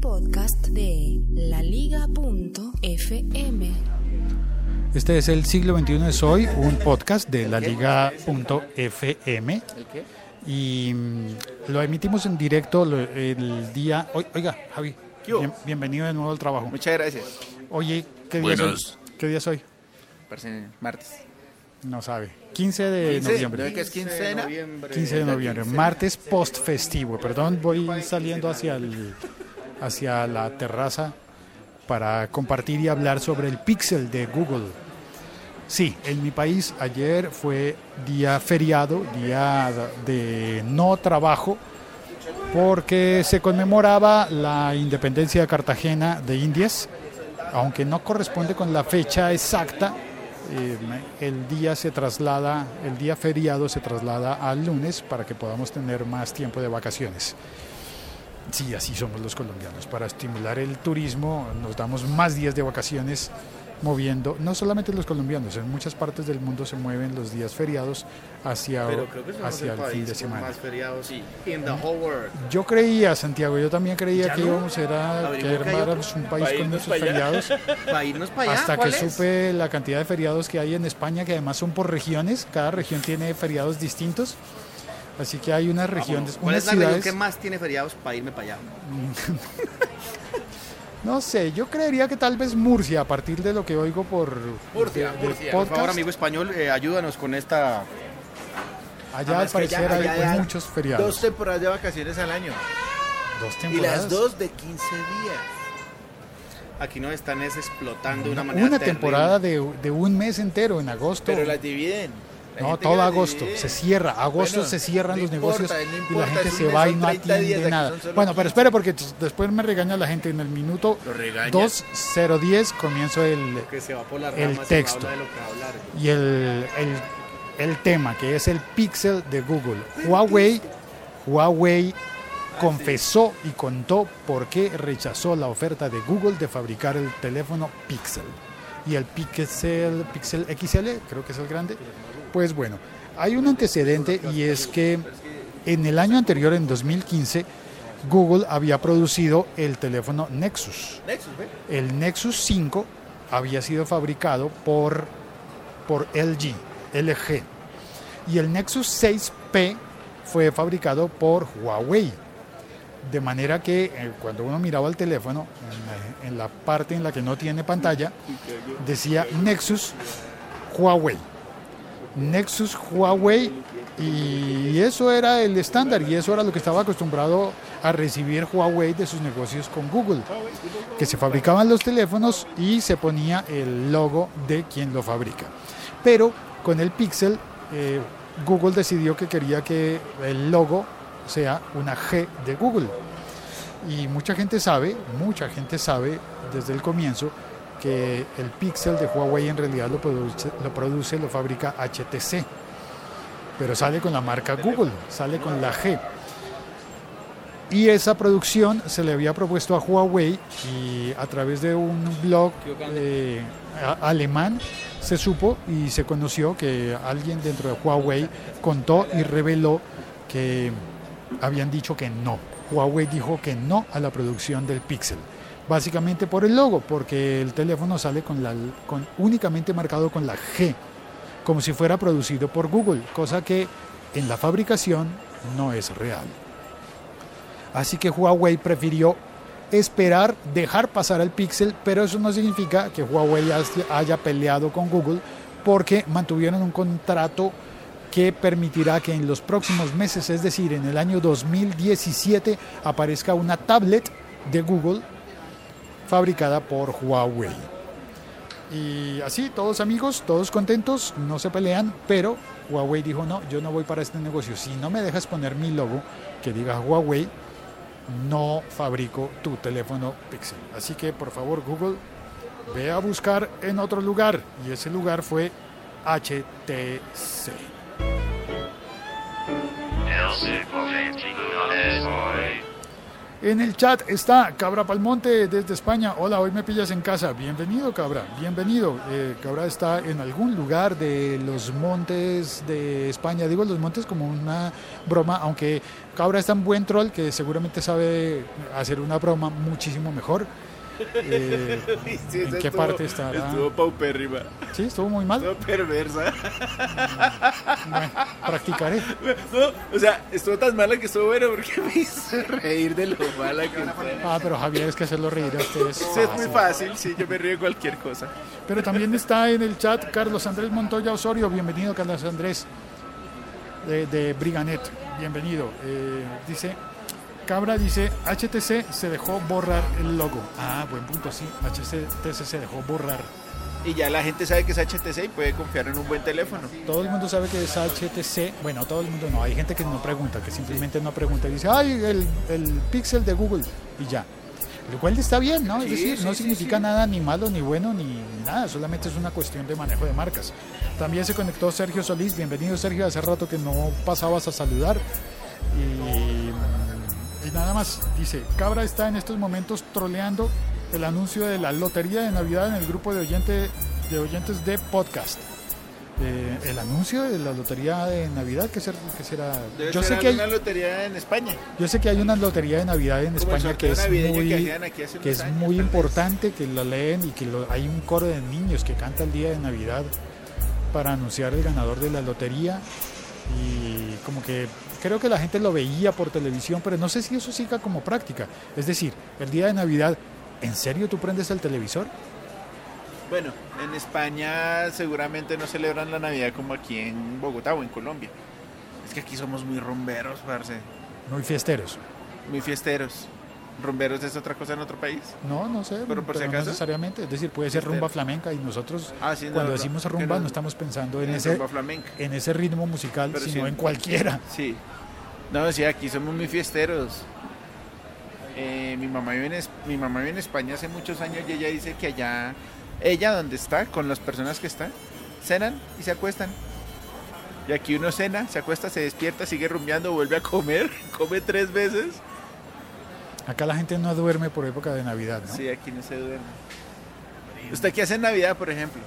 podcast de laliga.fm. Este es el siglo XXI es hoy, un podcast de la liga.fm. Y mm, lo emitimos en directo el día... oi- Oiga, Javi, bien- bienvenido de nuevo al trabajo. Muchas gracias. Oye, ¿qué día, es Buenos. hoy? ¿Qué día es hoy? Parece martes. No sabe. 15 de noviembre. ¿No que es quincena? 15 de noviembre, martes post festivo. Perdón, voy saliendo hacia, el, hacia la terraza para compartir y hablar sobre el Pixel de Google. Sí, en mi país ayer fue día feriado, día de no trabajo, porque se conmemoraba la independencia de Cartagena de Indias, aunque no corresponde con la fecha exacta, eh, el día se traslada, el día feriado se traslada al lunes para que podamos tener más tiempo de vacaciones. Sí, así somos los colombianos. Para estimular el turismo nos damos más días de vacaciones moviendo, no solamente los colombianos, en muchas partes del mundo se mueven los días feriados hacia, Pero creo que somos hacia el el fin de semana. más feriados in the whole world. Yo creía, Santiago, yo también creía ¿Ya que no? íbamos a, era- que éramos un país Pa' con muchos feriados. Para irnos para allá. Hasta que supe la cantidad de feriados que hay en España, que además son por regiones, cada región tiene feriados distintos. Así que hay unas regiones, ¿Cuál unas es la región ciudades, que más tiene feriados para irme para allá? no sé, yo creería que tal vez Murcia, a partir de lo que oigo por Murcia, de- de Murcia. Por favor, amigo español, eh, ayúdanos con esta. allá al Además que parecer allá- hay allá muchos feriados. Dos temporadas de vacaciones al año. Dos Y temporadas. las dos de 15 días. Aquí nos están es explotando de una manera. Una terrible. temporada de, de un mes entero en agosto. Pero las dividen. La No, todo agosto, se cierra, agosto Bueno, se cierran no los importa, negocios no y la gente se va y no 30 días, atiende nada. Bueno, pero 15. espere porque después me regaña la gente en el minuto Lo regaña. 2010 comienzo el, se va por las El texto. de lo que hablar. y el, el, el tema que es el Pixel de Google. Huawei, Huawei confesó y contó por qué rechazó la oferta de Google de fabricar el teléfono Pixel. Y el Pixel, Pixel XL, creo que es el grande. Pues bueno, hay un antecedente y es que en el año anterior, en 2015, Google había producido el teléfono Nexus. El Nexus 5 había sido fabricado por, por LG, LG. Y el Nexus 6P fue fabricado por Huawei. De manera que eh, cuando uno miraba el teléfono, en la, parte en la que no tiene pantalla, decía Nexus Huawei. Nexus Huawei y eso era el estándar y eso era lo que estaba acostumbrado a recibir Huawei de sus negocios con Google, que se fabricaban los teléfonos y se ponía el logo de quien lo fabrica. Pero con el Pixel, eh, Google decidió que quería que el logo sea una G de Google. Y mucha gente sabe, mucha gente sabe desde el comienzo que el Pixel de Huawei en realidad lo produce, lo produce, lo fabrica HTC, pero sale con la marca Google, sale con la G. Y esa producción se le había propuesto a Huawei y a través de un blog eh, alemán se supo y se conoció que alguien dentro de Huawei contó y reveló que habían dicho que no. Huawei dijo que no a la producción del Pixel. Básicamente por el logo, porque el teléfono sale con la, con, únicamente marcado con la G, como si fuera producido por Google, cosa que en la fabricación no es real. Así que Huawei prefirió esperar, dejar pasar el Pixel, pero eso no significa que Huawei haya peleado con Google porque mantuvieron un contrato que permitirá que en los próximos meses, es decir, en el año 2017, aparezca una tablet de Google fabricada por Huawei. Y así, todos amigos, todos contentos, no se pelean, pero Huawei dijo, no, yo no voy para este negocio. Si no me dejas poner mi logo que diga Huawei, no fabrico tu teléfono Pixel. Así que, por favor, Google, ve a buscar en otro lugar. Y ese lugar fue HTC. En el chat está Cabra Palmonte desde España. Hola, hoy me pillas en casa. Bienvenido, Cabra. Bienvenido. Eh, Cabra está en algún lugar de los montes de España. Digo los montes como una broma, aunque Cabra es tan buen troll que seguramente sabe hacer una broma muchísimo mejor. Eh, Sí, ¿En qué estuvo- parte estará? Estuvo paupérrima. Sí, estuvo muy mal. Estuvo perversa. Bueno, practicaré. No, o sea, estuvo tan mala que estuvo bueno porque me hizo reír de lo mala que fue. Ah, pero Javier, es que hacerlo reír a ustedes. Es muy fácil, sí, yo me río de cualquier cosa. Pero también está en el chat Carlos Andrés Montoya Osorio. Bienvenido, Carlos Andrés, de, de Briganet. Bienvenido. Eh, dice, Cabra dice, HTC se dejó borrar el logo. Ah, buen punto, sí. HTC se dejó borrar. Y ya la gente sabe que es HTC y puede confiar en un buen teléfono. Todo el mundo sabe que es HTC. Bueno, todo el mundo no. Hay gente que no pregunta, que simplemente no pregunta y dice, ay, el, el Pixel de Google. Y ya. Lo cual está bien, ¿no? es decir, sí, no significa sí. nada ni malo, ni bueno, ni nada. Solamente es una cuestión de manejo de marcas. También se conectó Sergio Solís. Bienvenido, Sergio. Hace rato que no pasabas a saludar. Y, y nada más. Dice, Cabra está en estos momentos troleando el anuncio de la lotería de Navidad en el grupo de, oyente, de oyentes de podcast. Eh, el anuncio de la lotería de Navidad, ¿qué, ser- qué será? Debe Yo ser sé, que hay, una lotería en España. yo sé que hay una lotería de Navidad en Como España que es que muy, que es años, importante, que lo leen y que lo- hay un coro de niños que canta el día de Navidad para anunciar el ganador de la lotería y como que creo que la gente lo veía por televisión, pero no sé si eso siga como práctica. Es decir, el día de Navidad, ¿en serio tú prendes el televisor? Bueno, en España seguramente no celebran la Navidad como aquí en Bogotá o en Colombia. Es que aquí somos muy rumberos, parce. Muy fiesteros. Muy fiesteros. ¿Rumberos es otra cosa en otro país? No, no sé, Pero por si no acaso. necesariamente. Es decir, puede ser rumba flamenca y nosotros Ah, sí, no, cuando no, decimos rumba no- no estamos pensando en en ese, rumba flamenca. en ese ritmo musical, Pero sino sí. en cualquiera. Sí. No, sí, aquí somos muy fiesteros. Eh, mi, mamá vive en, mi mamá vive en España hace muchos años y ella dice que allá, ella donde está, con las personas que están, cenan y se acuestan. Y aquí uno cena, se acuesta, se despierta, sigue rumbeando, vuelve a comer, come tres veces. Acá la gente no duerme por época de Navidad, ¿no? Sí, aquí no se duerme. ¿Usted qué hace en Navidad, por ejemplo?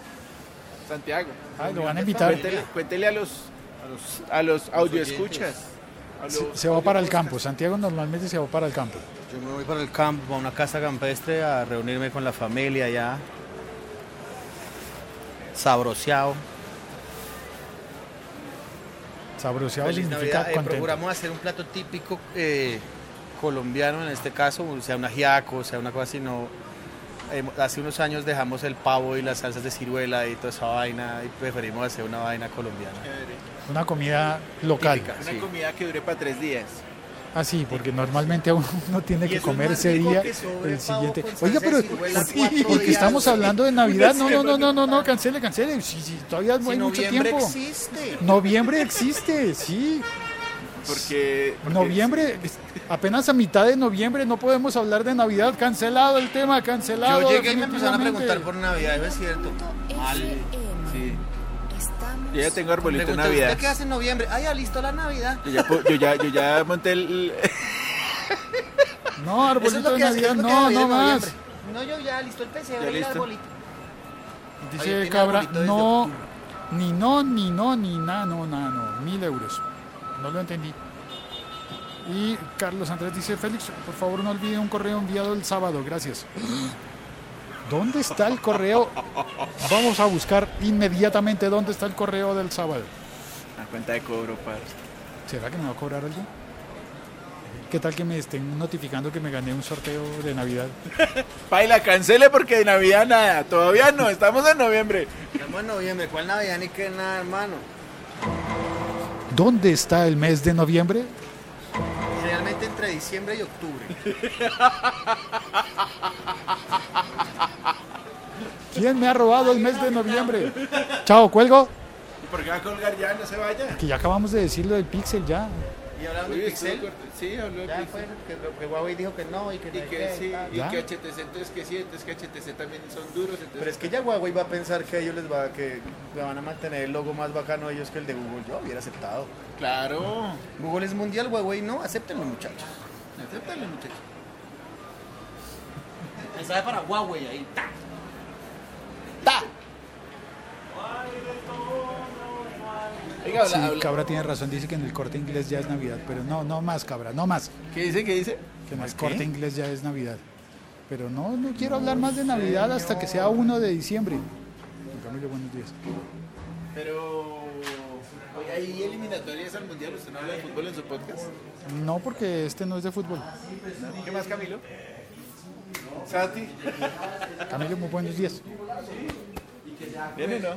Santiago. Ay, lo van a invitar. Cuéntele, cuéntele a los, a los, audioescuchas. a Se, va para el campo. Santiago normalmente se va para el campo. Yo me voy para el campo, a una casa campestre, a reunirme con la familia allá. Sabroseado. Sabroseado significa Navidad. Eh, procuramos hacer un plato típico eh, colombiano en este caso, sea un ajiaco, sea una cosa así. No, eh, hace unos años dejamos el pavo y las salsas de ciruela y toda esa vaina y preferimos hacer una vaina colombiana. Una comida local. Típica. Una Sí. comida que dure para tres días. Ah, sí, porque normalmente uno tiene que comer ese día, el siguiente. Oiga, pero estamos hablando de Navidad. No, no, no, no, no, no, cancele, cancele. Sí, sí, todavía no Si hay mucho noviembre tiempo. existe. Noviembre existe, sí. Porque, porque- Noviembre, apenas a mitad de noviembre no podemos hablar de Navidad. Cancelado el tema, cancelado. Yo llegué y me empezaron a preguntar por Navidad, ¿eso es cierto? Mal. Sí. Yo ya tengo arbolito de Navidad. ¿Usted qué hace en noviembre? Ah, ya listo la Navidad. Yo ya, yo ya, yo ya monté el... No, es arbolito lo de hace, Navidad, es no, no más. noviembre. No, yo ya listo el pesebre y el arbolito. Dice Cabra, no, ni no, ni no, ni nada, no, nada, no. Mil euros. No lo entendí. Y Carlos Andrés dice, Félix, por favor no olvide un correo enviado el sábado, gracias. ¿Dónde está el correo? Vamos a buscar inmediatamente dónde está el correo del sábado. La cuenta de cobro, par. ¿Será que me va a cobrar algo? ¿Qué tal que me estén notificando que me gané un sorteo de Navidad? Paila, cancele porque de Navidad nada. Todavía no, estamos en noviembre. Estamos en noviembre, ¿cuál Navidad ni qué nada, hermano? ¿Dónde está el mes de noviembre? Generalmente entre diciembre y octubre. ¿Quién me ha robado el mes de noviembre? Chao, cuelgo. ¿Y por qué va a colgar ya? No se vaya. Que ya acabamos de decirlo del Pixel ya. Y hablando de Pixel. Sí, habló de Pixel. fue que, que Huawei dijo que no y que no Y que qué, sí, tal. y que HTC entonces que sí, entonces que HTC también son duros. Entonces... Pero es que ya Huawei va a pensar que a ellos les va que le van a mantener el logo más bacano a ellos que el de Google. Yo hubiera aceptado. Claro. Google es mundial, Huawei no, acéptenlo muchachos. Acéptale, muchachos. Mensaje para Huawei ahí. ¡Ta! ¡Ta! Oiga, Sí, habla- Cabra tiene razón, dice que en el corte inglés ya es Navidad, pero no, no más, Cabra, no más. ¿Qué dice? ¿Qué dice? Que en el ¿Qué? corte inglés ya es Navidad. Pero no, no quiero hablar más de Navidad hasta que sea 1 de diciembre. Don Camilo, buenos días. Pero. Oiga, ¿hay eliminatorias al mundial? ¿Usted no habla de fútbol en su podcast? No, porque este no es de fútbol. ¿Qué más, Camilo? Sati. Camilo, muy buenos días. ¿Viene o no?